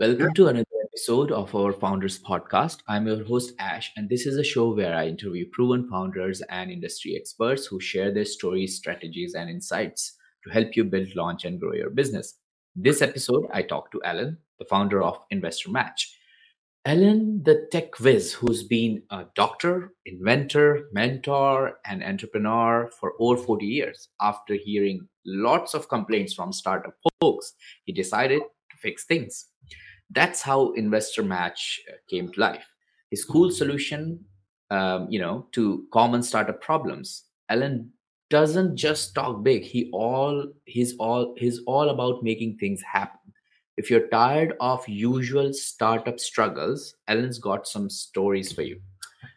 Welcome to another episode of our Founders Podcast. I'm your host, Ash, and this is a show where I interview proven founders and industry experts who share their stories, strategies, and insights to help you build, launch, and grow your business. This episode, I talk to Alan, the founder of Investor Match. Alan, the tech whiz who's been a doctor, inventor, mentor, and entrepreneur for over 40 years. After hearing lots of complaints from startup folks, he decided to fix things. That's how Investor Match uh, came to life. His cool solution, um, you know, to common startup problems. Alan doesn't just talk big. He all he's all he's all about making things happen if you're tired of usual startup struggles, Alan's got some stories for you.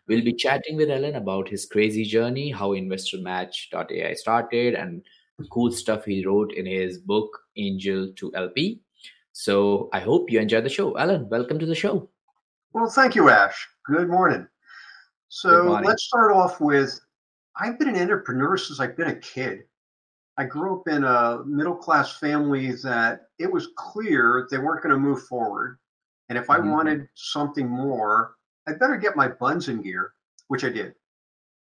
We'll be chatting with Alan about his crazy journey, how InvestorMatch.ai started, and the cool stuff he wrote in his book, Angel to LP. So I hope you enjoy the show. Alan, welcome to the show. Well, thank you, Ash. Good morning. So Good morning. let's start off with I've been an entrepreneur since I've been a kid. I grew up in a middle class family that it was clear they weren't going to move forward. And if I mm-hmm. wanted something more, I better get my buns in gear, which I did.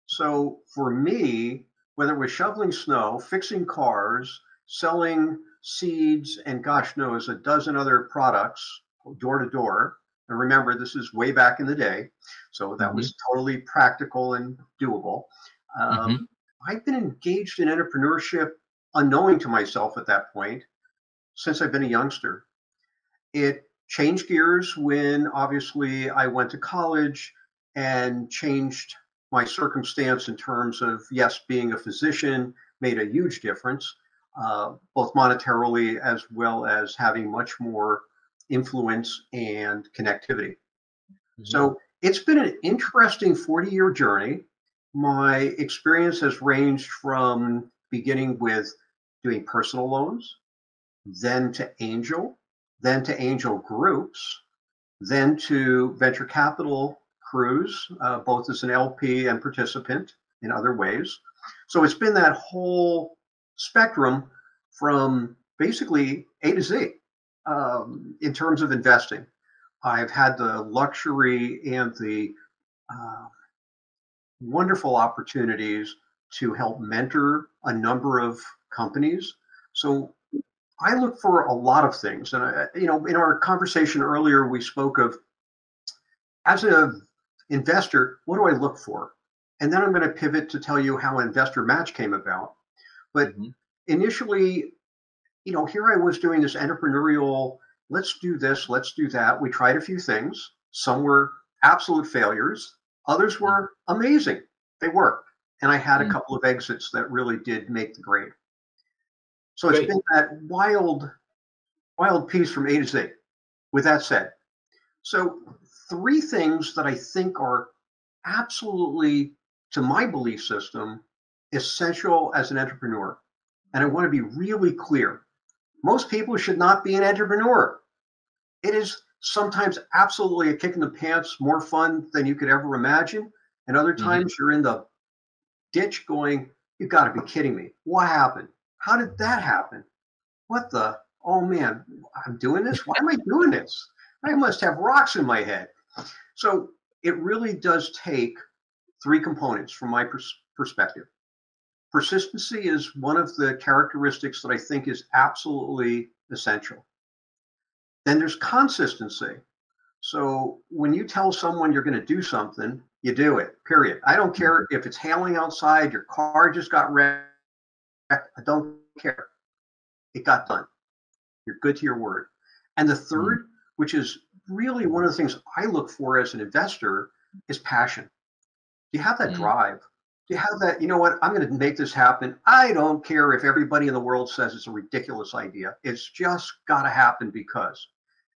So for me, whether it was shoveling snow, fixing cars, selling seeds, and gosh knows a dozen other products door to door. And remember, this is way back in the day. So that mm-hmm. was totally practical and doable. Um, mm-hmm. I've been engaged in entrepreneurship unknowing to myself at that point since I've been a youngster. It changed gears when obviously I went to college and changed my circumstance in terms of, yes, being a physician made a huge difference, uh, both monetarily as well as having much more influence and connectivity. Mm-hmm. So it's been an interesting 40 year journey. My experience has ranged from beginning with doing personal loans, then to angel, then to angel groups, then to venture capital crews, uh, both as an LP and participant in other ways. So it's been that whole spectrum from basically A to Z um, in terms of investing. I've had the luxury and the uh, wonderful opportunities to help mentor a number of companies. So I look for a lot of things. And, I, you know, in our conversation earlier, we spoke of as an investor, what do I look for? And then I'm going to pivot to tell you how Investor Match came about. But mm-hmm. initially, you know, here I was doing this entrepreneurial, let's do this, let's do that. We tried a few things. Some were absolute failures, others were amazing. They worked. And I had a mm-hmm. couple of exits that really did make the grade. So it's Great. been that wild, wild piece from A to Z. With that said, so three things that I think are absolutely, to my belief system, essential as an entrepreneur. And I want to be really clear. Most people should not be an entrepreneur. It is sometimes absolutely a kick in the pants, more fun than you could ever imagine. And other mm-hmm. times mm-hmm. you're in the ditch going, You've got to be kidding me. What happened? How did that happen? What the? Oh man, I'm doing this? Why am I doing this? I must have rocks in my head. So it really does take three components from my pers- perspective. Persistency is one of the characteristics that I think is absolutely essential. Then there's consistency. So when you tell someone you're going to do something, you do it, period. I don't care if it's hailing outside, your car just got wrecked I don't care. It got done. You're good to your word. And the 3rd mm-hmm. which is really one of the things I look for as an investor, is passion. Do you have that mm-hmm. drive? You have that, you know what, I'm going to make this happen. I don't care if everybody in the world says it's a ridiculous idea. It's just got to happen because.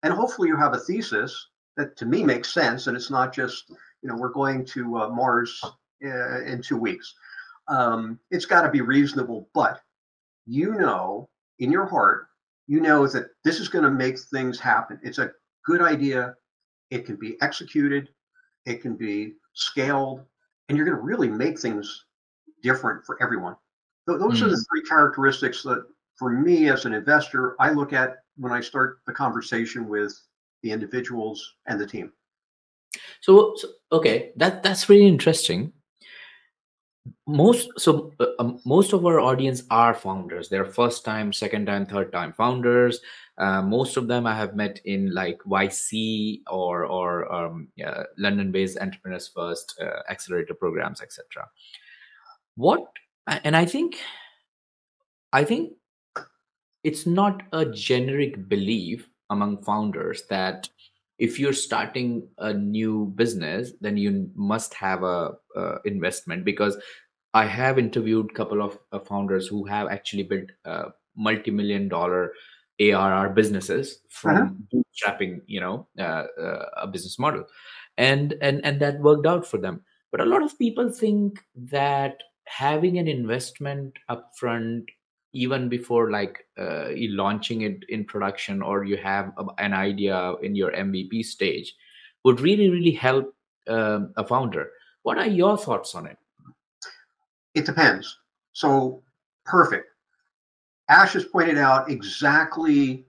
And hopefully you have a thesis that to me makes sense and it's not just, you know, we're going to uh, Mars uh, in two weeks um, it's got to be reasonable. But you know, in your heart, you know that this is going to make things happen. It's a good idea. It can be executed. It can be scaled, and you're going to really make things different for everyone. Those mm. are the mm. three characteristics that, for me as an investor, I look at when I start the conversation with the individuals and the team. So, so okay, that that's really interesting. Most so uh, um, most of our audience are founders. They're first time, second time, third time founders. Uh, most of them I have met in like YC or or um, yeah, London-based Entrepreneurs First uh, accelerator programs, etc. What and I think I think it's not a generic belief among founders that if you're starting a new business then you must have a, a investment because i have interviewed a couple of uh, founders who have actually built uh, multi-million dollar arr businesses from uh-huh. bootstrapping you know uh, uh, a business model and and and that worked out for them but a lot of people think that having an investment upfront even before like uh, launching it in production or you have an idea in your mvp stage would really really help um, a founder. What are your thoughts on it? It depends. So perfect. Ash has pointed out exactly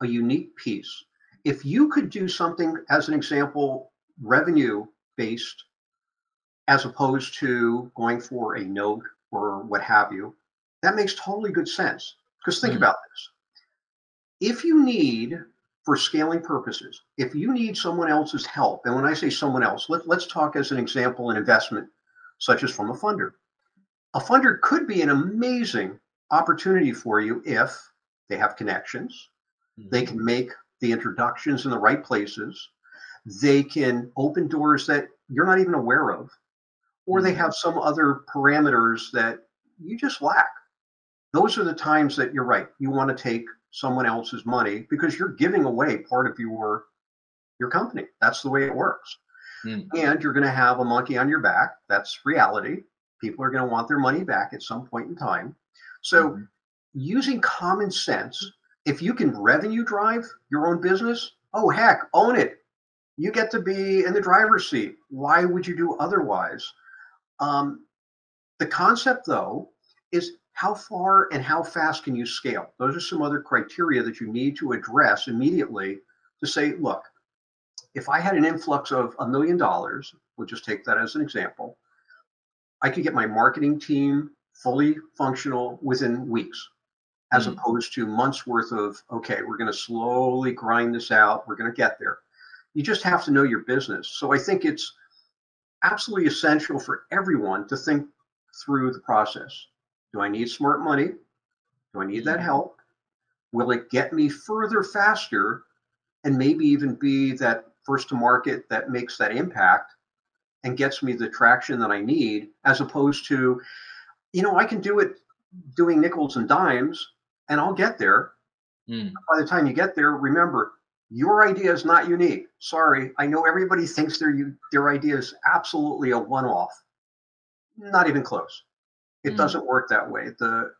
a unique piece. If you could do something as an example revenue based as opposed to going for a note or what have you that makes totally good sense. Because think mm about this. If you need, for scaling purposes, if you need someone else's help, and when I say someone else, let, let's talk as an example an investment, such as from a funder. A funder could be an amazing opportunity for you if they have connections, mm they can make the introductions in the right places, they can open doors that you're not even aware of, or they mm-hmm. have some other parameters that you just lack those are the times that you're right. You want to take someone else's money because you're giving away part of your your company. That's the way it works. Mm. And you're going to have a monkey on your back. That's reality. People are going to want their money back at some point in time. So, mm. using common sense, if you can revenue drive your own business, oh heck, own it. You get to be in the driver's seat. Why would you do otherwise? Um, the concept, though, is how far and how fast can you scale? Those are some other criteria that you need to address immediately to say, look, if I had an influx of a million dollars, we'll just take that as an example, I could get my marketing team fully functional within weeks, as mm opposed to months worth of, okay, we're going to slowly grind this out, we're going to get there. You just have to know your business. So I think it's absolutely essential for everyone to think through the process. Do I need smart money? Do I need that mm-hmm. help? Will it get me further faster and maybe even be that first to market that makes that impact and gets me the traction that I need, as opposed to, you know, I can do it doing nickels and dimes and I'll get there. Mm. By the time you get there, remember, your idea is not unique. Sorry, I know everybody thinks their their idea is absolutely a one-off. Not even close. It mm. doesn't work that way. The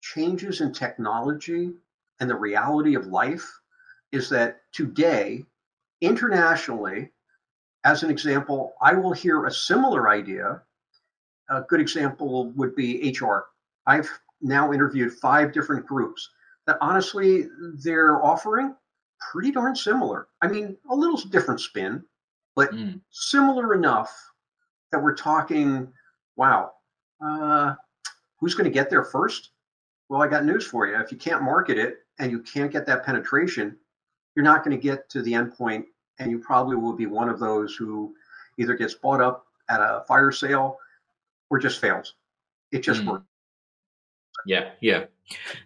changes in technology and the reality of life is that today, internationally, as an example, I will hear a similar idea. A good example would be HR. I've now interviewed five different groups that honestly they're offering pretty darn similar. I mean, a little different spin, but mm. similar enough that we're talking, wow, uh, who's going to get there first? Well, I got news for you. If you can't market it and you can't get that penetration, you're not going to get to the end point, and you probably will be one of those who either gets bought up at a fire sale or just fails. It just mm. works. Yeah, yeah.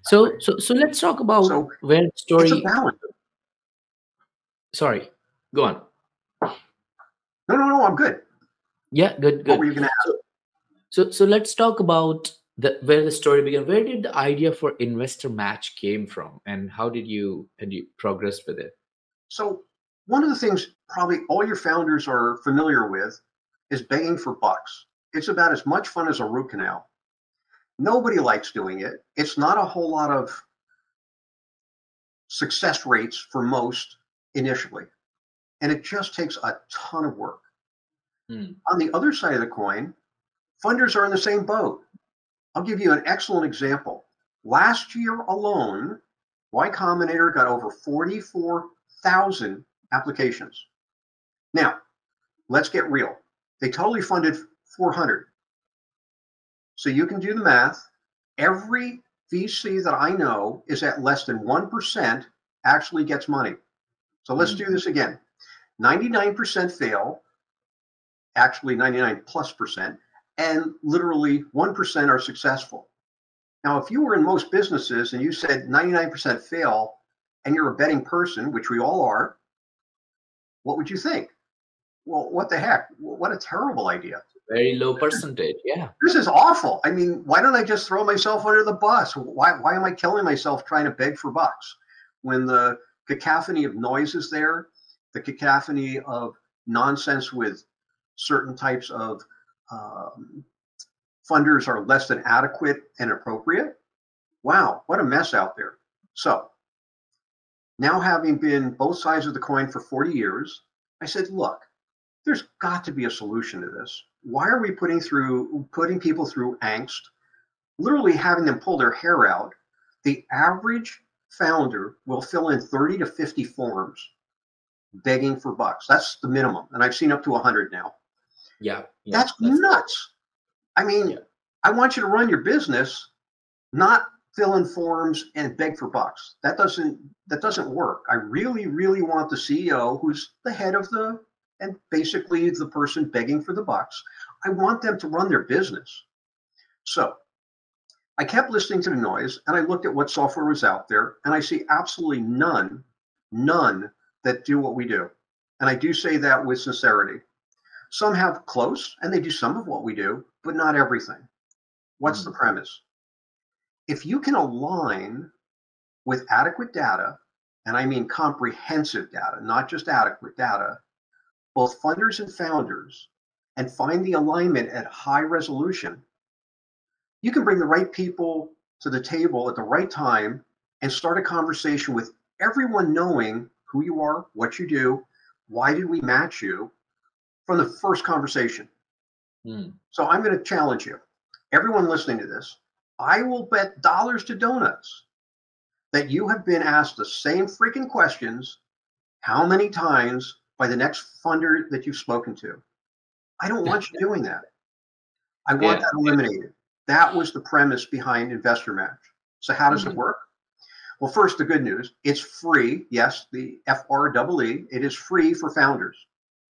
So, so, so let's talk about so where story. Sorry, go on. No, no, no. I'm good. Yeah, good, good. What were you going to ask? So, so, let's talk about the, where the story began. Where did the idea for investor match came from, and how did you and you progress with it? So, one of the things probably all your founders are familiar with is begging for bucks. It's about as much fun as a root canal. Nobody likes doing it. It's not a whole lot of success rates for most initially, and it just takes a ton of work. Hmm. On the other side of the coin, Funders are in the same boat. I'll give you an excellent example. Last year alone, Y Combinator got over 44,000 applications. Now, let's get real. They totally funded 400. So you can do the math. Every VC that I know is at less than 1% actually gets money. So let's do hmm. this again. 99% fail, actually 99 plus percent, and literally 1% are successful. Now, if you were in most businesses and you said 99% fail and you're a betting person, which we all are, what would you think? Well, what the heck? What a terrible idea. Very low percentage. Yeah. This is awful. I mean, why don't I just throw myself under the bus? Why, why am I killing myself trying to beg for bucks when the cacophony of noise is there, the cacophony of nonsense with certain types of um, funders are less than adequate and appropriate. Wow, what a mess out there. So, now having been both sides of the coin for 40 years, I said, look, there's got to be a solution to this. Why are we putting through putting people through angst, literally having them pull their hair out? The average founder will fill in 30 to 50 forms begging for bucks. That's the minimum. And I've seen up to 100 now. Yeah. yeah that's, that's, nuts. I mean, yeah. I want you to run your business, not fill in forms and beg for bucks. That doesn't that doesn't work. I really, really want the CEO who's the head of the and basically the person begging for the bucks. I want them to run their business. So I kept listening to the noise and I looked at what software was out there and I see absolutely none, none that do what we do. And I do say that with sincerity. Some have close and they do some of what we do, but not everything. What's mm. the premise? If you can align with adequate data, and I mean comprehensive data, not just adequate data, both funders and founders, and find the alignment at high resolution, you can bring the right people to the table at the right time and start a conversation with everyone knowing who you are, what you do, why did we match you, from the first conversation. Hmm. So I'm going to challenge you, everyone listening to this. I will bet dollars to donuts that you have been asked the same freaking questions how many times by the next funder that you've spoken to. I don't want you doing that. I want yeah. that eliminated. That was the premise behind Investor Match. So how does mm-hmm. it work? Well, first, the good news it's free. Yes, the FREE, it is free for founders.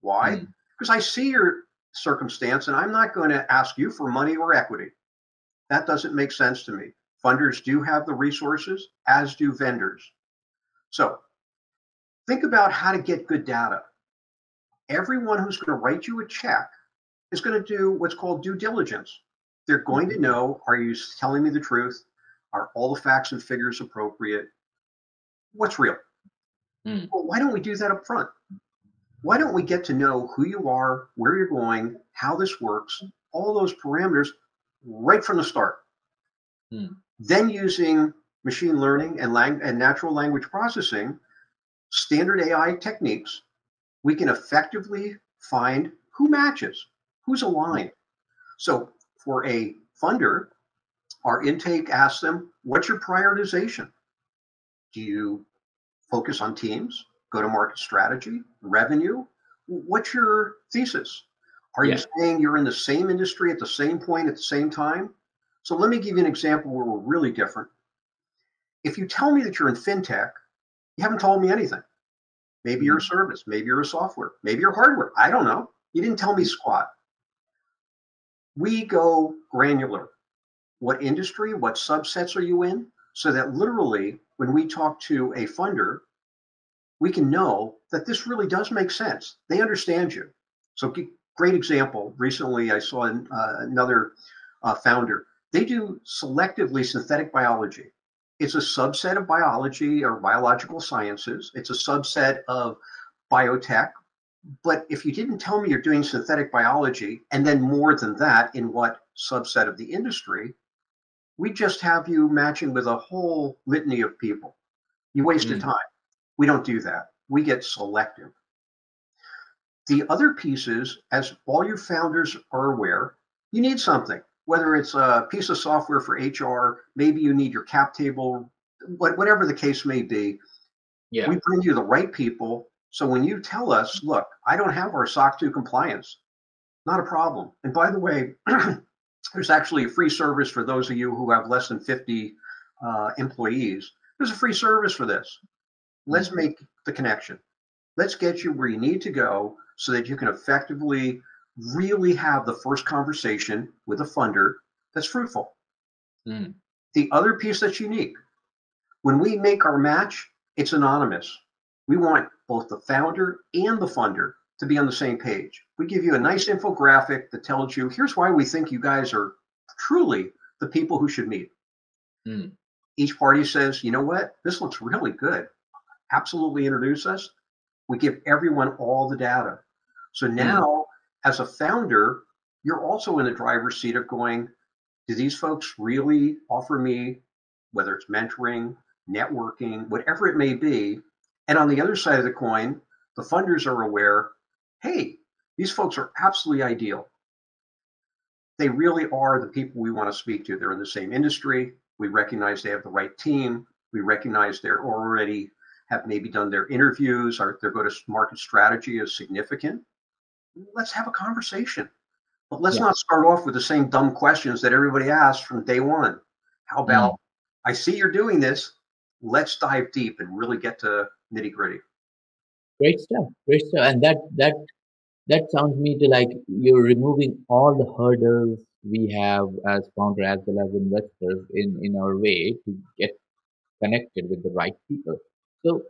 Why? Mm because I see your circumstance and I'm not going to ask you for money or equity. That doesn't make sense to me. Funders do have the resources, as do vendors. So think about how to get good data. Everyone who's going to write you a check is going to do what's called due diligence. They're going to know are you telling me the truth? Are all the facts and figures appropriate? What's real? Mm. Well, why don't we do that up front? Why don't we get to know who you are, where you're going, how this works, all those parameters right from the start. Hmm. Then using machine learning and, lang- and natural language processing, standard AI techniques, we can effectively find who matches, who's aligned. So for a funder, our intake asks them, what's your prioritization? Do you focus on teams? Go to market strategy, revenue. What's your thesis? Are yeah. you saying you're in the same industry at the same point at the same time? So let me give you an example where we're really different. If you tell me that you're in fintech, you haven't told me anything. Maybe you're a mm-hmm. service, maybe you're a software, maybe you're hardware. I don't know. You didn't tell me squat. We go granular. What industry, what subsets are you in? So that literally, when we talk to a funder, we can know that this really does make sense. They understand you. So, great example. Recently, I saw an, uh, another uh, founder. They do selectively synthetic biology. It's a subset of biology or biological sciences. It's a subset of biotech. But if you didn't tell me you're doing synthetic biology and then more than that in what subset of the industry, we just have you matching with a whole litany of people. You wasted mm. time. We don't do that. We get selective. The other pieces, as all your founders are aware, you need something, whether it's a piece of software for HR, maybe you need your cap table, whatever the case may be. Yeah. We bring you the right people. So when you tell us, look, I don't have our SOC 2 compliance, not a problem. And by the way, there's actually a free service for those of you who have less than 50 uh, employees. There's a free service for this. Let's make the connection. Let's get you where you need to go so that you can effectively really have the first conversation with a funder that's fruitful. Mm. The other piece that's unique when we make our match, it's anonymous. We want both the founder and the funder to be on the same page. We give you a nice infographic that tells you here's why we think you guys are truly the people who should meet. Mm. Each party says, you know what, this looks really good. Absolutely introduce us. We give everyone all the data. So hmm. now, mm. as a founder, you're also in the driver's seat of going, do these folks really offer me, whether it's mentoring, networking, whatever it may be? And on the other side of the coin, the funders are aware hey, these folks are absolutely ideal. They really are the people we want to speak to. They're in the same industry. We recognize they have the right team. We recognize they're already have maybe done their interviews or their go-to-market strategy is significant. Let's have a conversation. But let's yeah. not start off with the same dumb questions that everybody asks from day one. How about mm. I see you're doing this. Let's dive deep and really get to nitty gritty. Great stuff. Great stuff. And that that that sounds me to like you're removing all the hurdles we have as founder as well as investors in in our way to get connected with the right people. So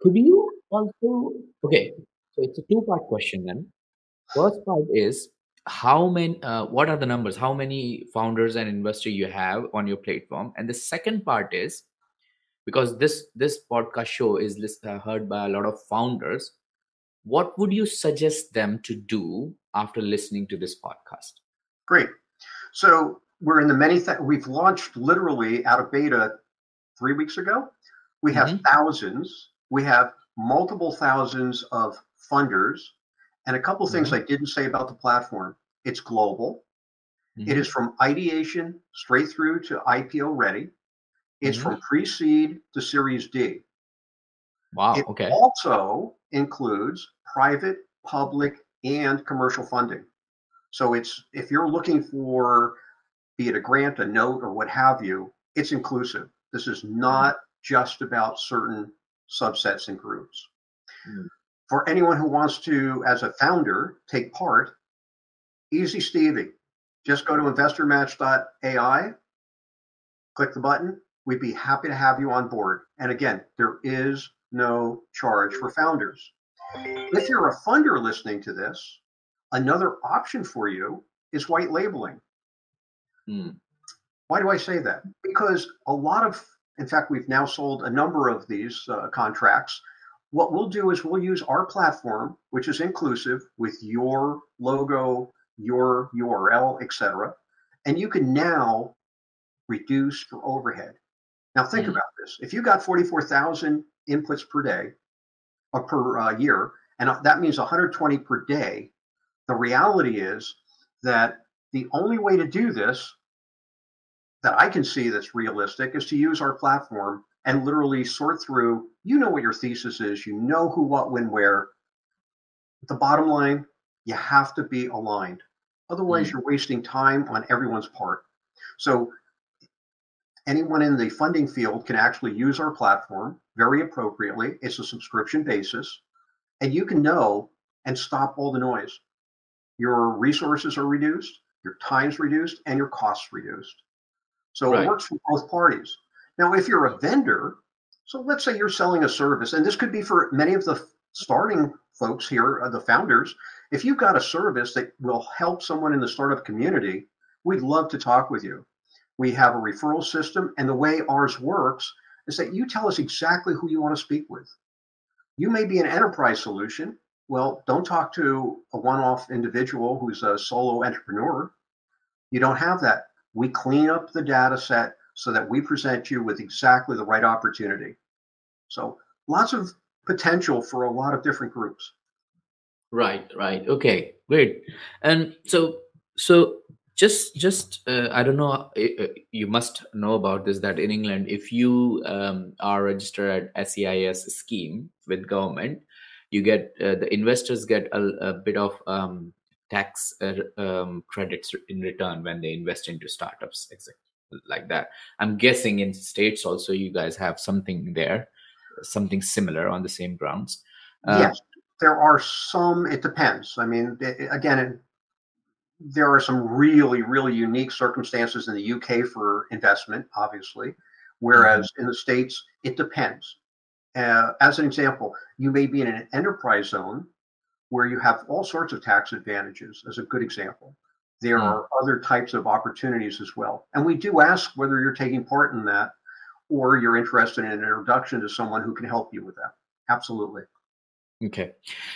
could you also okay? So it's a two part question then. First part is how many uh, what are the numbers how many founders and investors you have on your platform and the second part is because this this podcast show is list, uh, heard by a lot of founders what would you suggest them to do after listening to this podcast great so we're in the many th- we've launched literally out of beta three weeks ago we have mm-hmm. thousands we have multiple thousands of funders and a couple things mm-hmm. i didn't say about the platform it's global mm-hmm. it is from ideation straight through to ipo ready it's mm-hmm. from pre seed to Series D. Wow. It okay. also includes private, public, and commercial funding. So it's if you're looking for be it a grant, a note, or what have you, it's inclusive. This is not just about certain subsets and groups. Mm. For anyone who wants to, as a founder, take part, easy Stevie. Just go to investormatch.ai, click the button, we'd be happy to have you on board. And again, there is no charge for founders. If you're a funder listening to this, another option for you is white labeling. Hmm. Why do I say that? Because a lot of, in fact, we've now sold a number of these uh, contracts. What we'll do is we'll use our platform, which is inclusive with your logo, your URL, etc. And you can now reduce your overhead. Now think mm. about this. If you got 44,000 inputs per day or per uh, year, and uh, that means 120 per day, the reality is that the only way to do this that I can see that's realistic is to use our platform and literally sort through. You know what your thesis is, you know who, what, when, where. The bottom line, you have to be aligned. Otherwise, mm. you're wasting time on everyone's part. So anyone in the funding field can actually use our platform very appropriately. It's a subscription basis, and you can know and stop all the noise. Your resources are reduced, your time's reduced, and your costs reduced. So right. it works for both parties. Now, if you're a vendor, so let's say you're selling a service, and this could be for many of the starting folks here, uh, the founders. If you've got a service that will help someone in the startup community, we'd love to talk with you. We have a referral system, and the way ours works is that you tell us exactly who you want to speak with. You may be an enterprise solution. Well, don't talk to a one off individual who's a solo entrepreneur. You don't have that. We clean up the data set so that we present you with exactly the right opportunity. So, lots of potential for a lot of different groups. Right, right. Okay, great. And so, so just just uh, i don't know uh, uh, you must know about this that in england if you um, are registered at seis scheme with government you get uh, the investors get a, a bit of um, tax uh, um, credits in return when they invest into startups exactly like that i'm guessing in states also you guys have something there something similar on the same grounds uh, yes there are some it depends i mean again there are some really, really unique circumstances in the UK for investment, obviously, whereas mm-hmm. in the States, it depends. Uh, as an example, you may be in an enterprise zone where you have all sorts of tax advantages, as a good example. There mm-hmm. are other types of opportunities as well. And we do ask whether you're taking part in that or you're interested in an introduction to someone who can help you with that. Absolutely. Okay.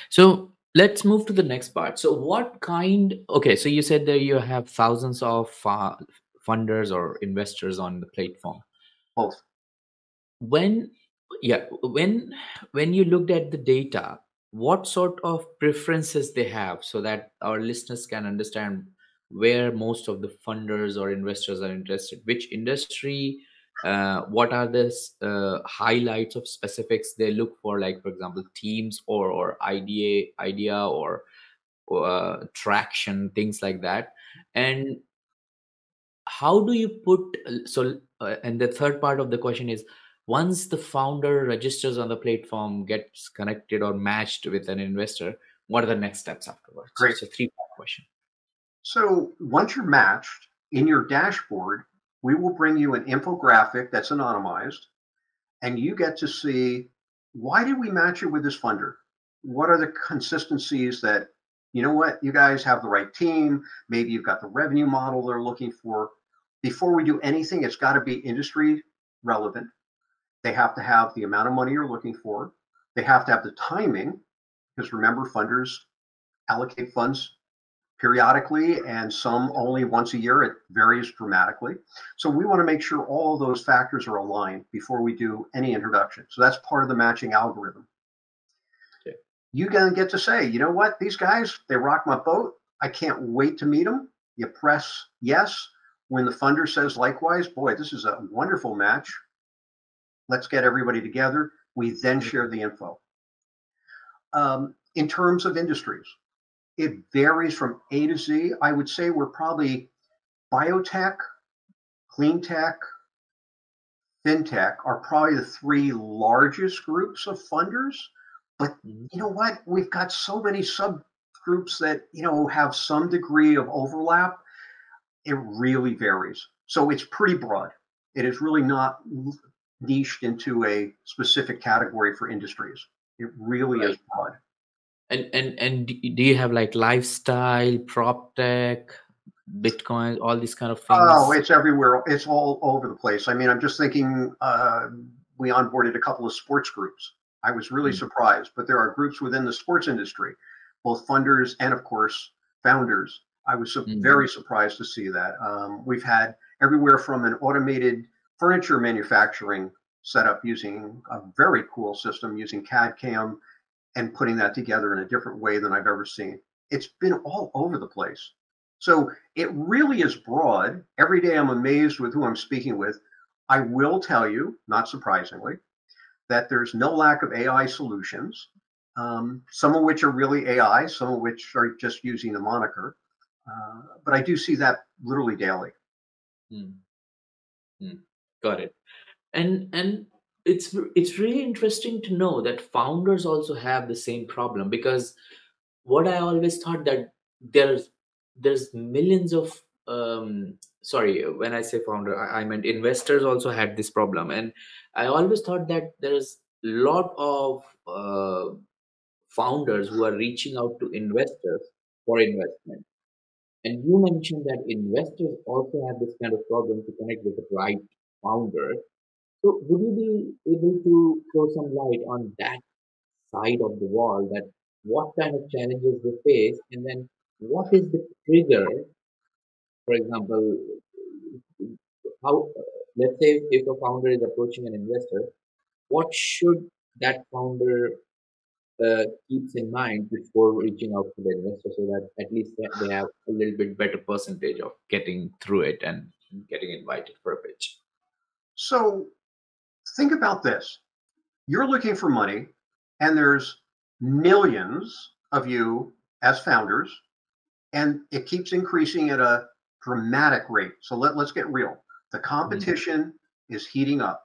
So let's move to the next part so what kind okay so you said that you have thousands of uh, funders or investors on the platform both when yeah when when you looked at the data what sort of preferences they have so that our listeners can understand where most of the funders or investors are interested? Which industry uh, what are the uh, highlights of specifics they look for? Like for example teams or or idea idea or uh, traction things like that. And how do you put so uh, and the third part of the question is once the founder registers on the platform gets connected or matched with an investor what are the next steps afterwards great it's a three part question so once you're matched in your dashboard we will bring you an infographic that's anonymized, and you get to see why did we match it with this funder? What are the consistencies that, you know what, you guys have the right team, maybe you've got the revenue model they're looking for. Before we do anything, it's got to be industry relevant. They have to have the amount of money you're looking for. They have to have the timing, because remember, funders allocate funds periodically and some only once a year. It varies dramatically. So we want to make sure all of those factors are aligned before we do any introduction. So that's part of the matching algorithm. Okay. You then get to say, you know what, these guys, they rock my boat. I can't wait to meet them. You press yes. When the funder says likewise, boy, this is a wonderful match. Let's get everybody together. We then mm-hmm. share the info. Um, in terms of industries, it varies from A to Z. I would say we're probably biotech, clean tech, fintech are probably the three largest groups of funders. But mm-hmm. you know what? We've got so many subgroups that you know have some degree of overlap. It really varies. So it's pretty broad. It is really not niched into a specific category for industries. It really right. is broad. And and and do you have like lifestyle, prop tech, Bitcoin, all these kind of things? Oh, it's everywhere. It's all over the place. I mean, I'm just thinking. Uh, we onboarded a couple of sports groups. I was really mm-hmm. surprised, but there are groups within the sports industry, both funders and, of course, founders. I was mm-hmm. very surprised to see that. Um, we've had everywhere from an automated furniture manufacturing setup using a very cool system using CAD CAM and putting that together in a different way than I've ever seen. It's been all over the place. So it really is broad. Every day I'm amazed with who I'm speaking with. I will tell you, not surprisingly, that there's no lack of AI solutions, um, some of which are really AI, some of which are just using the moniker. Uh, but I do see that literally daily. Hmm. Hmm. Got it. And and it's it's really interesting to know that founders also have the same problem because what I always thought that there's there's millions of um, sorry when I say founder I, I meant investors also had this problem and I always thought that there's a lot of uh, founders who are reaching out to investors for investment and you mentioned that investors also have this kind of problem to connect with the right founder so would you be able to throw some light on that side of the wall that what kind of challenges they face and then what is the trigger for example how let's say if a founder is approaching an investor what should that founder uh, keeps in mind before reaching out to the investor so that at least they have a little bit better percentage of getting through it and getting invited for a pitch. So think about this. You're looking for money and there's millions of you as founders and it keeps increasing at a dramatic rate. So let, let's get real. The competition mm-hmm. is heating up.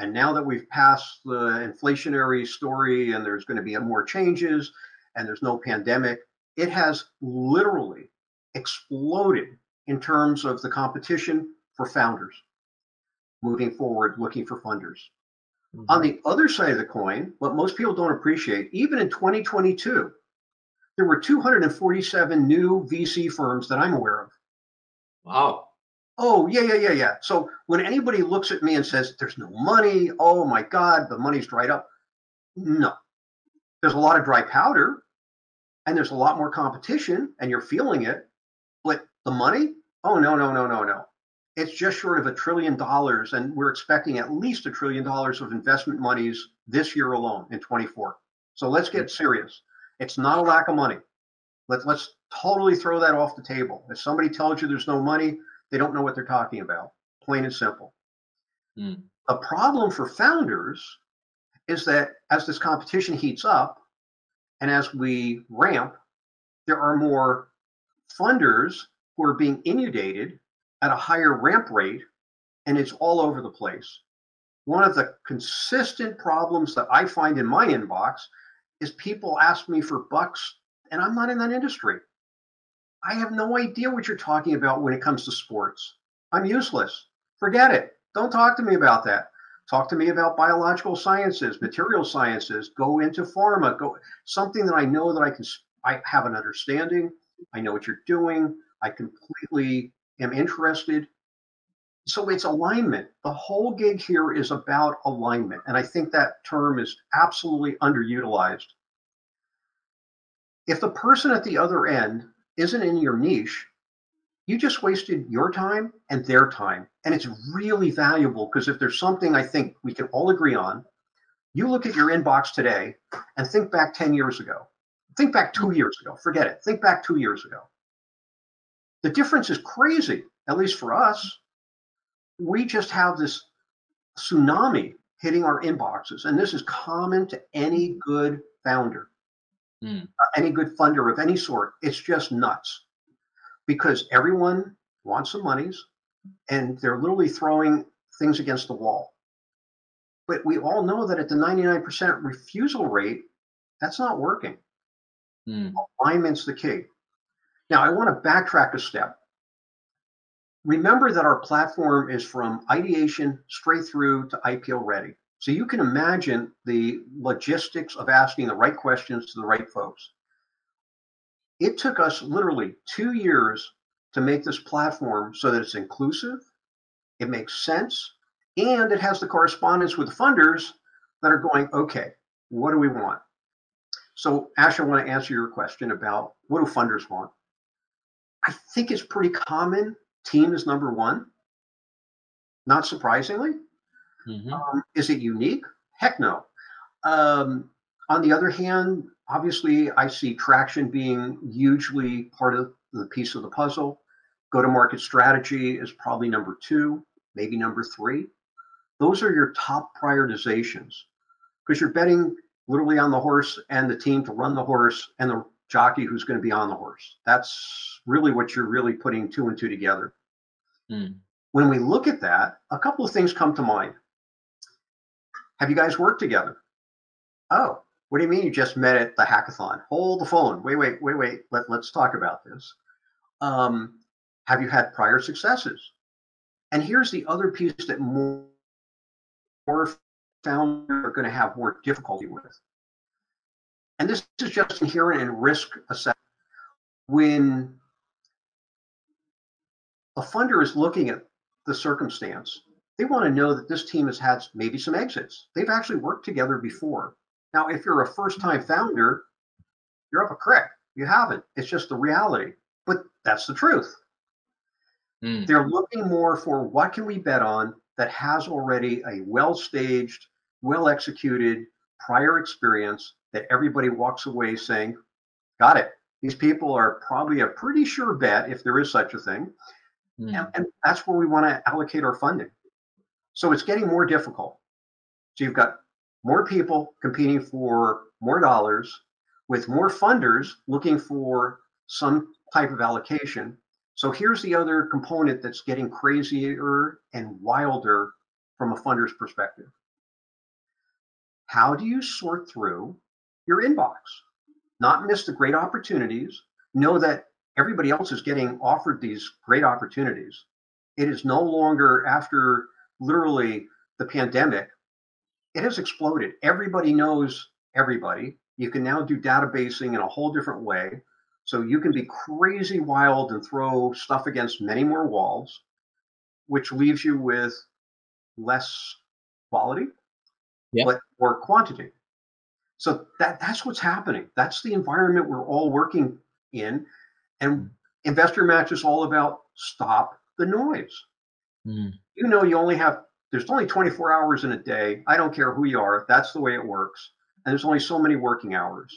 And now that we've passed the inflationary story and there's going to be more changes and there's no pandemic, it has literally exploded in terms of the competition for founders moving forward, looking for funders. Mm-hmm. On the other side of the coin, what most people don't appreciate, even in 2022, there were 247 new VC firms that I'm aware of. Wow. Oh, yeah, yeah, yeah, yeah. So when anybody looks at me and says, there's no money, oh my God, the money's dried up. No. There's a lot of dry powder and there's a lot more competition and you're feeling it. But the money, oh, no, no, no, no, no. It's just short of a trillion dollars. And we're expecting at least a trillion dollars of investment monies this year alone in 24. So let's get serious. It's not a lack of money. Let's let's totally throw that off the table. If somebody tells you there's no money, they don't know what they're talking about, plain and simple. Mm. A problem for founders is that as this competition heats up and as we ramp, there are more funders who are being inundated at a higher ramp rate, and it's all over the place. One of the consistent problems that I find in my inbox is people ask me for bucks, and I'm not in that industry. I have no idea what you're talking about when it comes to sports. I'm useless. Forget it. Don't talk to me about that. Talk to me about biological sciences, material sciences, go into pharma, go something that I know that I can I have an understanding. I know what you're doing. I completely am interested. So it's alignment. The whole gig here is about alignment. And I think that term is absolutely underutilized. If the person at the other end isn't in your niche, you just wasted your time and their time. And it's really valuable because if there's something I think we can all agree on, you look at your inbox today and think back 10 years ago. Think back two years ago. Forget it. Think back two years ago. The difference is crazy, at least for us. We just have this tsunami hitting our inboxes. And this is common to any good founder mm. any good funder of any sort. It's just nuts because everyone wants some monies and they're literally throwing things against the wall. But we all know that at the 99% refusal rate, that's not working. Mm. Alignment's the key. Now, I want to backtrack a step. Remember that our platform is from ideation straight through to IPO ready. So you can imagine the logistics of asking the right questions to the right folks. It took us literally two years to make this platform so that it's inclusive, it makes sense, and it has the correspondence with the funders that are going, okay, what do we want? So, Ash, I want to answer your question about what do funders want? I think it's pretty common. Team is number one. Not surprisingly, Mm-hmm. Um, is it unique? Heck no. Um, on the other hand, obviously, I see traction being hugely part of the piece of the puzzle. Go to market strategy is probably number two, maybe number three. Those are your top prioritizations because you're betting literally on the horse and the team to run the horse and the jockey who's going to be on the horse. That's really what you're really putting two and two together. Mm. When we look at that, a couple of things come to mind. Have you guys worked together? Oh, what do you mean you just met at the hackathon? Hold the phone. Wait, wait, wait, wait. Let, let's talk about this. Um, have you had prior successes? And here's the other piece that more, more founders are going to have more difficulty with. And this is just inherent in risk assessment. When a funder is looking at the circumstance they want to know that this team has had maybe some exits. They've actually worked together before. Now, if you're a first time founder, you're up a creek. You haven't. It's just the reality. But that's the truth. Mm. They're looking more for what can we bet on that has already a well staged, well executed prior experience that everybody walks away saying, Got it. These people are probably a pretty sure bet if there is such a thing. Mm. And, and that's where we want to allocate our funding. So it's getting more difficult. So you've got more people competing for more dollars with more funders looking for some type of allocation. So here's the other component that's getting crazier and wilder from a funder's perspective. How do you sort through your inbox? Not miss the great opportunities, know that everybody else is getting offered these great opportunities. It is no longer after literally the pandemic, it has exploded. Everybody knows everybody. You can now do databasing in a whole different way. So you can be crazy wild and throw stuff against many more walls, which leaves you with less quality, yeah. but more quantity. So that that's what's happening. That's the environment we're all working in. And investor match is all about stop the noise. Mm. You know, you only have there's only 24 hours in a day. I don't care who you are. That's the way it works. And there's only so many working hours.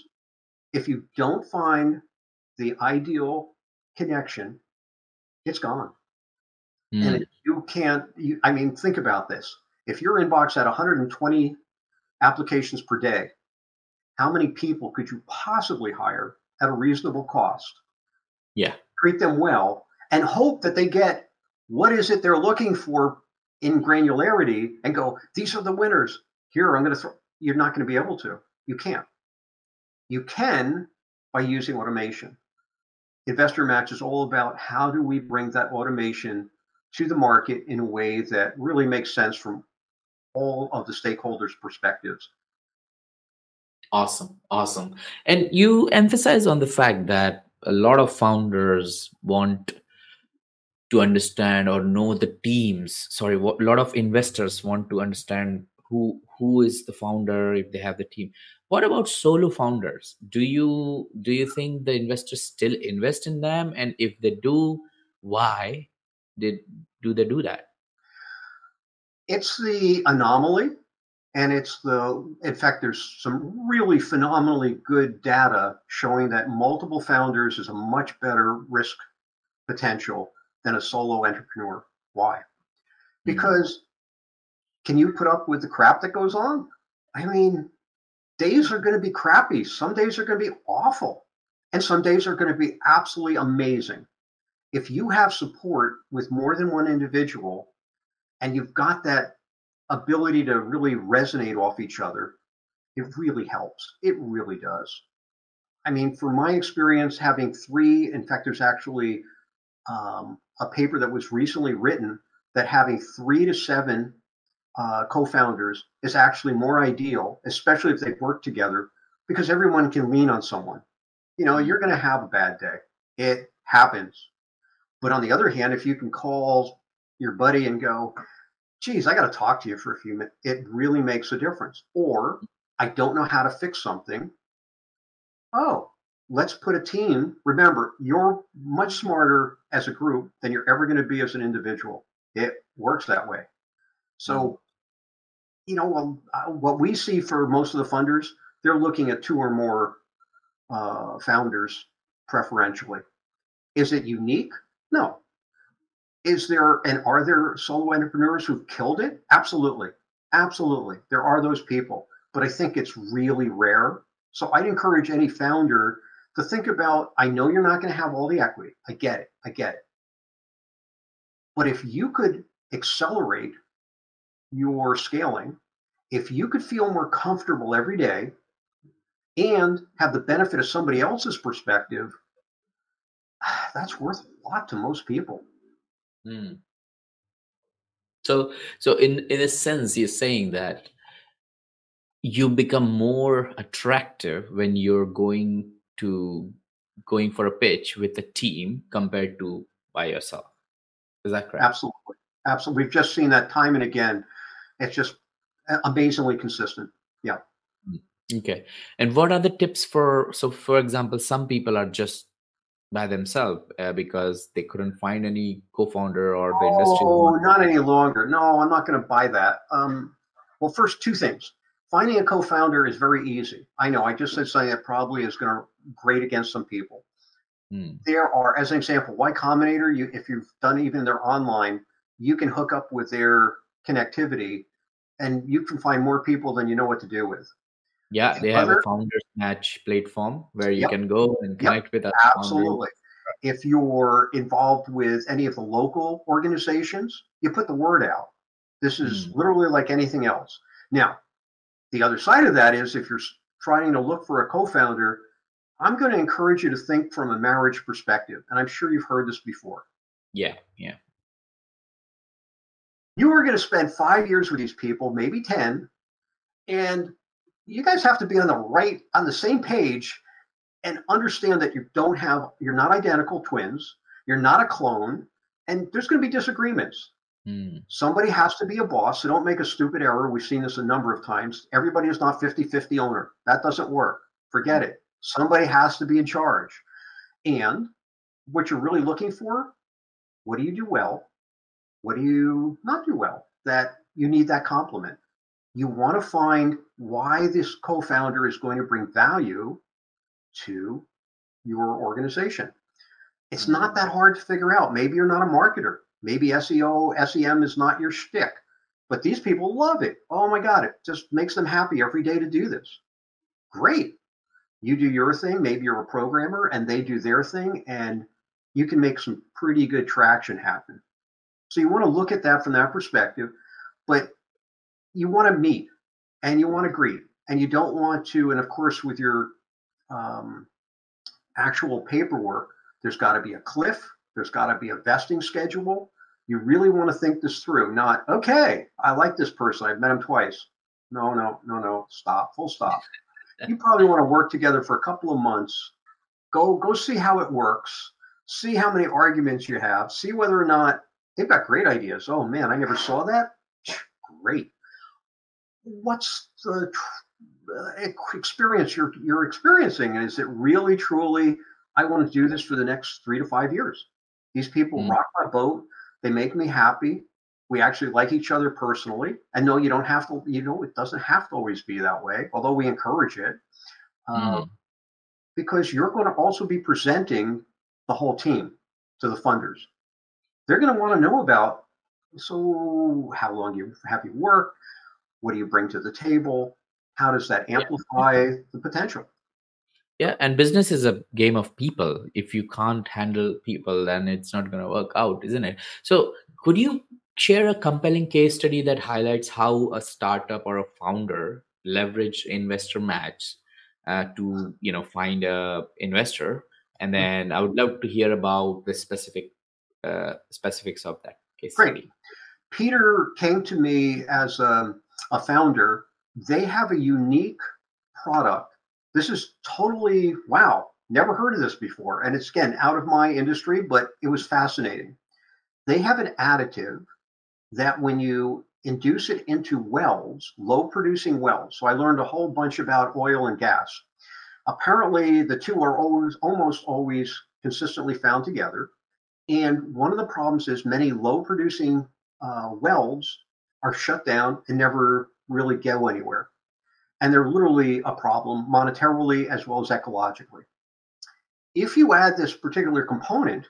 If you don't find the ideal connection, it's gone. Mm. And you can't, you, I mean, think about this. If your inbox had 120 applications per day, how many people could you possibly hire at a reasonable cost? Yeah. Treat them well and hope that they get what is it they're looking for in granularity and go, these are the winners. Here, I'm going to throw. You're not going to be able to. You can't. You can by using automation. Investor Match is all about how do we bring that automation to the market in a way that really makes sense from all of the stakeholders' perspectives. Awesome, awesome. And you emphasize on the fact that a lot of founders want to understand or know the teams. Sorry, a lot of investors want to understand who who is the founder if they have the team. What about solo founders? Do you do you think the investors still invest in them? And if they do, why did do they do that? It's the anomaly and it's the in fact there's some really phenomenally good data showing that multiple founders is a much better risk potential than a solo entrepreneur. Why? Mm-hmm. because can you put up with the crap that goes on? I mean days are going to be crappy. Some days are going to be awful. And some days are going to be absolutely amazing. If you have support with more than one individual and you've got that ability to really resonate off each other, it really helps. It really does. I mean, from my experience, having three, in fact, there's actually um, a paper that was recently written that having three to seven uh, co founders is actually more ideal, especially if they work together, because everyone can lean on someone. You know, you're going to have a bad day, it happens. But on the other hand, if you can call your buddy and go, geez, I got to talk to you for a few minutes. It really makes a difference. Or I don't know how to fix something. Oh, let's put a team. Remember, you're much smarter as a group than you're ever going to be as an individual. It works that way. So, mm-hmm. you know, uh, what we see for most of the funders, they're looking at two or more uh, founders preferentially. Is it unique? No, is there and are there solo entrepreneurs who've killed it? Absolutely. Absolutely. There are those people, but I think it's really rare. So I'd encourage any founder to think about I know you're not going to have all the equity. I get it. I get it. But if you could accelerate your scaling, if you could feel more comfortable every day and have the benefit of somebody else's perspective, that's worth a lot to most people. Mm. So, so in in a sense, you're saying that you become more attractive when you're going to going for a pitch with a team compared to by yourself. Is that correct? Absolutely, absolutely. We've just seen that time and again. It's just amazingly consistent. Yeah. Mm. Okay. And what are the tips for? So, for example, some people are just by themselves uh, because they couldn't find any co-founder or the industry. Oh, not any longer. No, I'm not going to buy that. Um, well, first, two things. finding a co-founder is very easy. I know I just said something that probably is going to grate against some people. Hmm. There are, as an example, Y Combinator. You, if you've done even their online, you can hook up with their connectivity, and you can find more people than you know what to do with. Yeah, they have a founders match platform where you yep. can go and connect yep. with us. Absolutely. If you're involved with any of the local organizations, you put the word out. This is mm. literally like anything else. Now, the other side of that is if you're trying to look for a co-founder, I'm going to encourage you to think from a marriage perspective, and I'm sure you've heard this before. Yeah, yeah. You are going to spend five years with these people, maybe ten, and you guys have to be on the right on the same page and understand that you don't have you're not identical twins, you're not a clone, and there's going to be disagreements. Mm. Somebody has to be a boss. So don't make a stupid error. We've seen this a number of times. Everybody is not 50 50 owner. That doesn't work. Forget it. Somebody has to be in charge. And what you're really looking for what do you do well? What do you not do well? That you need that complement. You want to find why this co founder is going to bring value to your organization. It's not mm. that hard to figure out. Maybe you're not a marketer. Maybe SEO, SEM is not your shtick, but these people love it. Oh my God, it just makes them happy every day to do this. Great. You do your thing. Maybe you're a programmer and they do their thing, and you can make some pretty good traction happen. So you want to look at that from that perspective, but you want to meet and you want to greet, and you don't want to, and of course, with your um, actual paperwork, there's got to be a cliff there's got to be a vesting schedule. You really want to think this through, not, okay, I like this person. I've met him twice. No, no, no, no. Stop, full stop. you probably want to work together for a couple of months. Go, go see how it works. See how many arguments you have. See whether or not they've got great ideas. Oh man, I never saw that. Great. What's the uh, experience you're you're experiencing? Is it really truly? I want to do this for the next three to five years. These people mm. rock my boat. They make me happy. We actually like each other personally. And no, you don't have to, you know, it doesn't have to always be that way, although we encourage it. Mm. because you're going to also be presenting the whole team to the funders. They're going to want to know about so how long you have you worked, what do you bring to the table, how does that amplify yeah. the potential? yeah and business is a game of people if you can't handle people then it's not going to work out isn't it so could you share a compelling case study that highlights how a startup or a founder leveraged investor match uh, to you know find a investor and mm-hmm. then i would love to hear about the specific uh, specifics of that case Great. study peter came to me as a, a founder they have a unique product this is totally wow, never heard of this before. And it's again out of my industry, but it was fascinating. They have an additive that when you induce it into wells, low producing wells. So I learned a whole bunch about oil and gas. Apparently, the two are always almost always consistently found together. And one of the problems is many low producing uh, wells are shut down and never really go anywhere and they're literally a problem monetarily as well as ecologically. If you add this particular component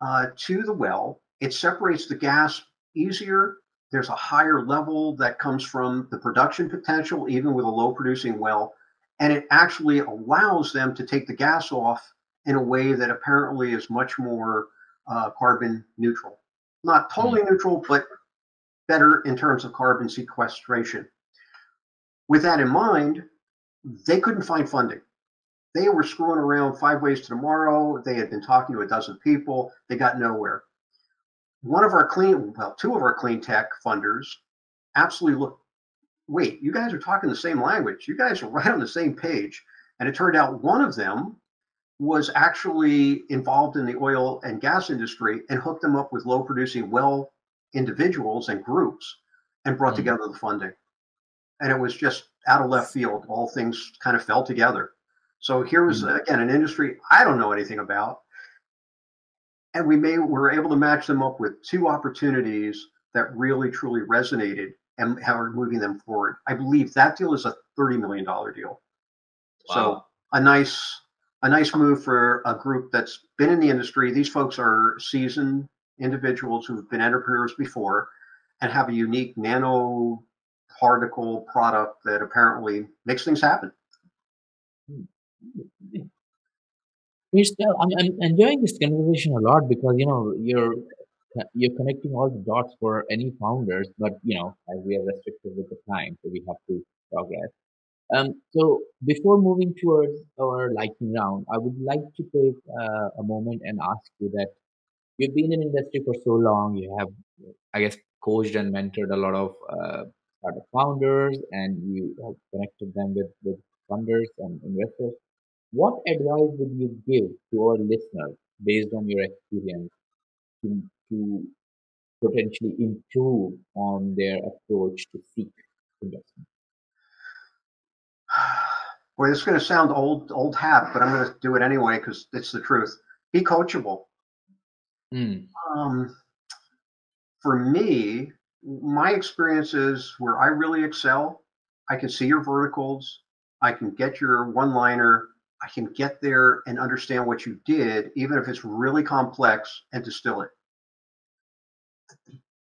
uh, to the well, it separates the gas easier. There's a higher level that comes from the production potential, even with a low producing well. And it actually allows them to take the gas off in a way that apparently is much more uh, carbon neutral. Not totally mm-hmm. neutral, but better in terms of carbon sequestration. With that in mind, they couldn't find funding. They were screwing around five ways to tomorrow. They had been talking to a dozen people. They got nowhere. One of our clean, well, two of our clean tech funders absolutely looked, wait, you guys are talking the same language. You guys are right on the same page. And it turned out one of them was actually involved in the oil and gas industry and hooked them up with low producing well individuals and groups and brought mm-hmm. together the funding and it was just out of left field. All things kind of fell together. So here was mm-hmm. again an industry I don't know anything about, and we may were able to match them up with two opportunities that really truly resonated. and how we're moving them forward. I believe that deal is a $30 million deal. Wow. So a nice a nice move for a group that's been in the industry. These folks are seasoned individuals who've been entrepreneurs before and have a unique nano particle product that apparently makes things happen. I'm, I'm enjoying this conversation a lot because you know you're you're connecting all the dots for any founders, but you know as we are restricted with the time, so we have to progress. Um, so before moving towards our lightning round, I would like to take uh, a moment and ask you that you've been in industry for so long. You have, I guess, coached and mentored a lot of uh, startup founders, and you have connected them with with funders and investors. What advice would you give to our listeners based on your experience to, to potentially improve on their approach to seek investment? Boy, this is going to sound old, old hat, but I'm going to do it anyway because it's the truth. Be coachable. Mm. Um, for me, my experiences where I really excel, I can see your verticals, I can get your one liner, I can get there and understand what you did, even if it's really complex, and distill it.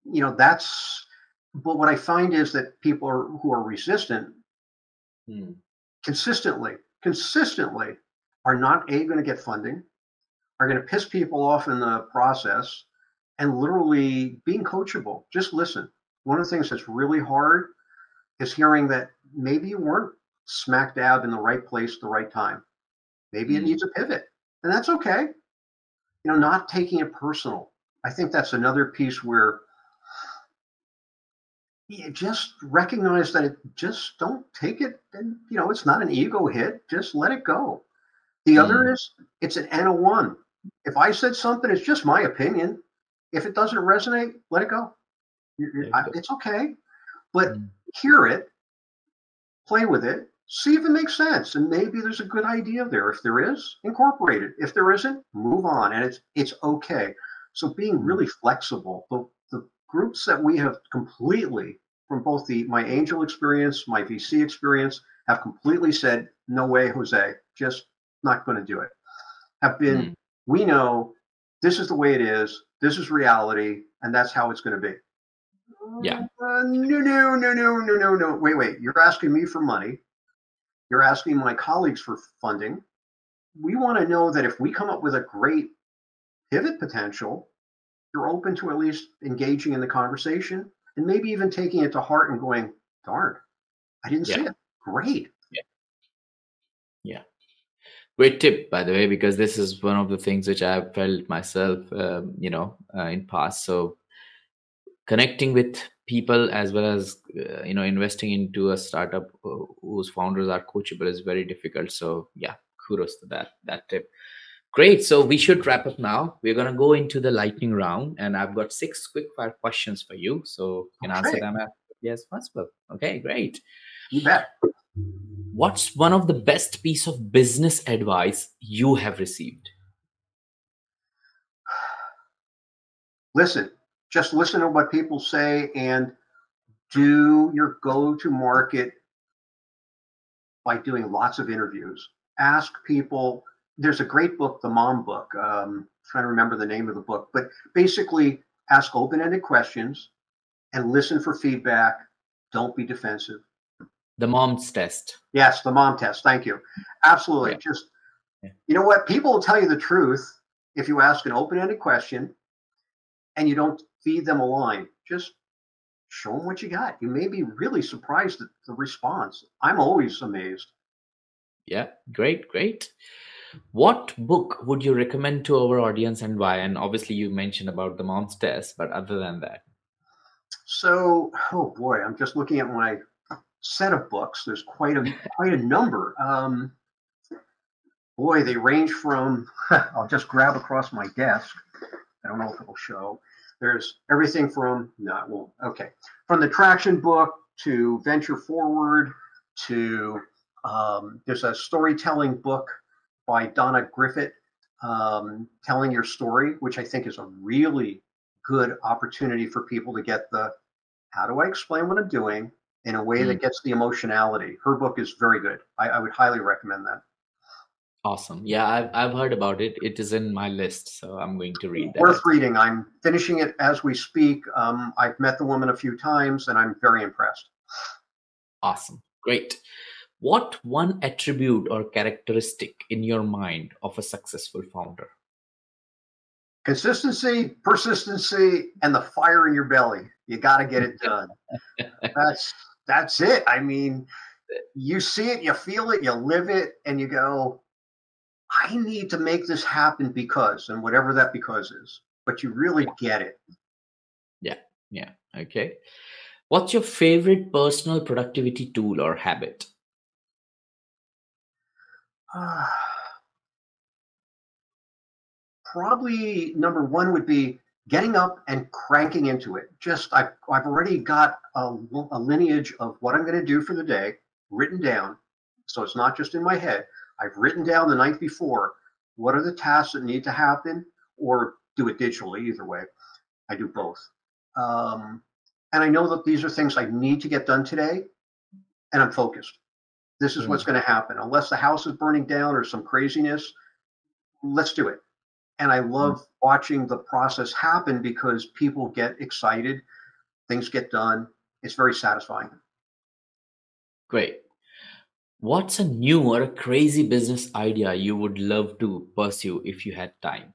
You know, that's, but what I find is that people are, who are resistant hmm. consistently, consistently are not A, going to get funding, are going to piss people off in the process, and literally being coachable. Just listen. One of the things that's really hard is hearing that maybe you weren't smack dab in the right place at the right time. Maybe mm. it needs a pivot, and that's okay. You know, not taking it personal. I think that's another piece where you just recognize that it just don't take it and you know it's not an ego hit just let it go the mm. other is it's an n of one if i said something it's just my opinion if it doesn't resonate, let it go. It's okay, but mm. hear it, play with it, see if it makes sense, and maybe there's a good idea there. If there is, incorporate it. If there isn't, move on, and it's it's okay. So being mm. really flexible. The the groups that we have completely from both the my angel experience, my VC experience, have completely said, no way, Jose, just not going to do it. Have been, mm. We know this is the way it is. This is reality, and that's how it's going to be. Yeah. Uh, no, no, no, no, no, no, no. Wait, wait. You're asking me for money. You're asking my colleagues for funding. We want to know that if we come up with a great pivot potential, you're open to at least engaging in the conversation and maybe even taking it to heart and going, darn, I didn't yeah. see it. Great. Great tip, by the way, because this is one of the things which I've felt myself, um, you know, uh, in past. So connecting with people as well as uh, you know investing into a startup uh, whose founders are coachable is very difficult. So yeah, kudos to that that tip. Great. So we should wrap up now. We're gonna go into the lightning round, and I've got six quick fire questions for you. So you can okay. answer them as yes possible. Okay, great. You bet what's one of the best piece of business advice you have received? Listen just listen to what people say and do your go to market by doing lots of interviews. Ask people there's a great book the mom book um, trying to remember the name of the book but basically ask open-ended questions and listen for feedback. Don't be defensive the mom's test. Yes, the mom test. Thank you. Absolutely. Yeah. Just yeah. you know what? People will tell you the truth if you ask an open-ended question and you don't feed them a line. Just show them what you got. You may be really surprised at the response. I'm always amazed. Yeah, great, great. What book would you recommend to our audience and why? And obviously, you mentioned about the mom's test, but other than that, so oh boy, I'm just looking at my set of books. There's quite a quite a number. Um, boy, they range from I'll just grab across my desk. I don't know if it'll show. There's everything from no, well, okay, from the traction book to venture forward to um, there's a storytelling book by Donna Griffith, um, telling your story, which I think is a really good opportunity for people to get the how do I explain what I'm doing in a way mm. that gets the emotionality. Her book is very good. I, I would highly recommend that. Awesome. Yeah, I've, I've heard about it. It is in my list, so I'm going to read that. Worth reading. I'm finishing it as we speak. Um, I've met the woman a few times and I'm very impressed. Awesome. Great. What one attribute or characteristic in your mind of a successful founder? Consistency, persistency, and the fire in your belly. You got to get it done. that's that's it. I mean, you see it, you feel it, you live it, and you go, I need to make this happen because, and whatever that because is. But you really get it. Yeah. Yeah. Okay. What's your favorite personal productivity tool or habit? Ah. probably number one would be getting up and cranking into it. Just I've I've already got a, a lineage of what I'm going to do for the day written down, so it's not just in my head. I've written down the night before what are the tasks that need to happen, or do it digitally. Either way, I do both. Um, and I know that these are things I need to get done today, and I'm focused. This is mm what's going to happen. Unless the house is burning down or some craziness, let's do it. And I mm. love mm watching the process happen because people get excited, things get done. It's very satisfying. Great. What's a new or a crazy business idea you would love to pursue if you had time?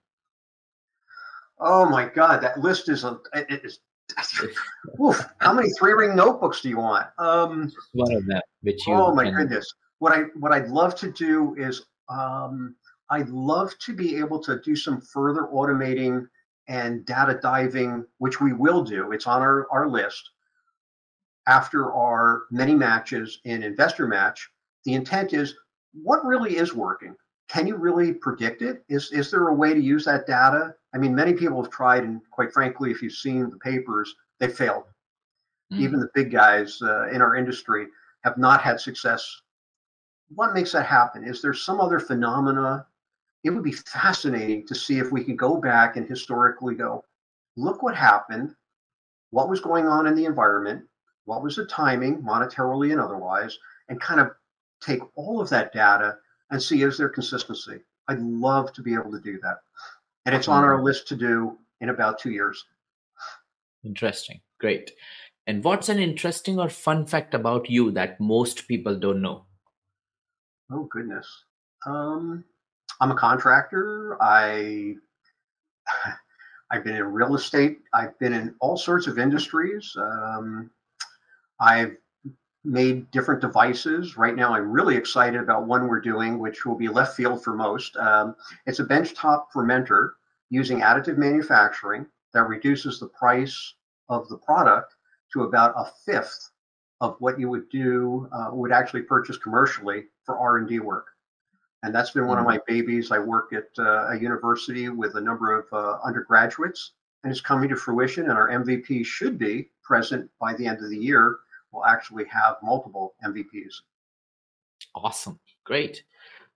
Oh my God, that list is a it is Oof, how many three ring notebooks do you want? Um, one of them. Which you oh my can... goodness! What I what I'd love to do is um, I'd love to be able to do some further automating and data diving, which we will do. It's on our, our list after our many matches in Investor Match. The intent is what really is working? Can you really predict it? Is, is there a way to use that data? I mean, many people have tried, and quite frankly, if you've seen the papers, they failed. Mm. Even the big guys uh, in our industry have not had success. What makes that happen? Is there some other phenomena it would be fascinating to see if we could go back and historically go, look what happened, what was going on in the environment, what was the timing, monetarily and otherwise, and kind of take all of that data and see is there consistency. I'd love to be able to do that. And it's on our list to do in about two years. Interesting. Great. And what's an interesting or fun fact about you that most people don't know? Oh goodness. Um, I'm a contractor. I I've been in real estate. I've been in all sorts of industries. Um, I've made different devices. Right now, I'm really excited about one we're doing, which will be left field for most. Um, it's a benchtop fermenter using additive manufacturing that reduces the price of the product to about a fifth of what you would do uh, would actually purchase commercially for R&D work and that's been one of mm-hmm. my babies. I work at uh, a university with a number of uh, undergraduates, and it's coming to fruition. And our MVP should be present by the end of the year. We'll actually have multiple MVPs. Awesome, great.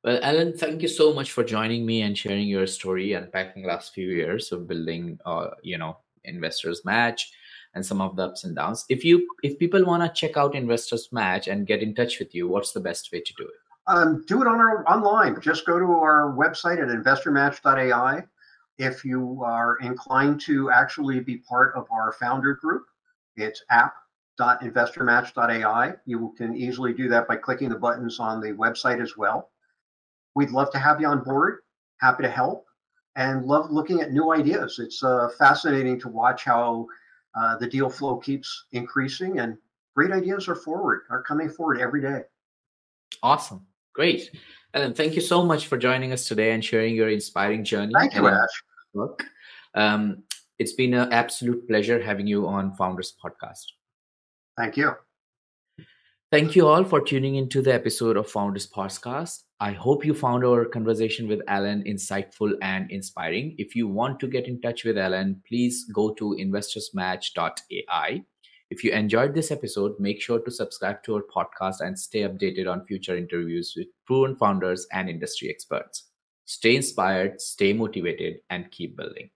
Well, Alan, thank you so much for joining me and sharing your story, and unpacking last few years of building, uh, you know, investors match and some of the ups and downs. If you if people want to check out investors match and get in touch with you, what's the best way to do it? Um, do it on our online. Just go to our website at investormatch.ai. If you are inclined to actually be part of our founder group, it's app.investormatch.ai. You can easily do that by clicking the buttons on the website as well. We'd love to have you on board. Happy to help and love looking at new ideas. It's uh, fascinating to watch how uh, the deal flow keeps increasing and great ideas are forward, are coming forward every day. Awesome. Great. Alan, thank you so much for joining us today and sharing your inspiring journey. Thank you, Ash. Um, it's been an absolute pleasure having you on Founders Podcast. Thank you. Thank you all for tuning into the episode of Founders Podcast. I hope you found our conversation with Alan insightful and inspiring. If you want to get in touch with Alan, please go to investorsmatch.ai if you enjoyed this episode, make sure to subscribe to our podcast and stay updated on future interviews with proven founders and industry experts. Stay inspired, stay motivated, and keep building.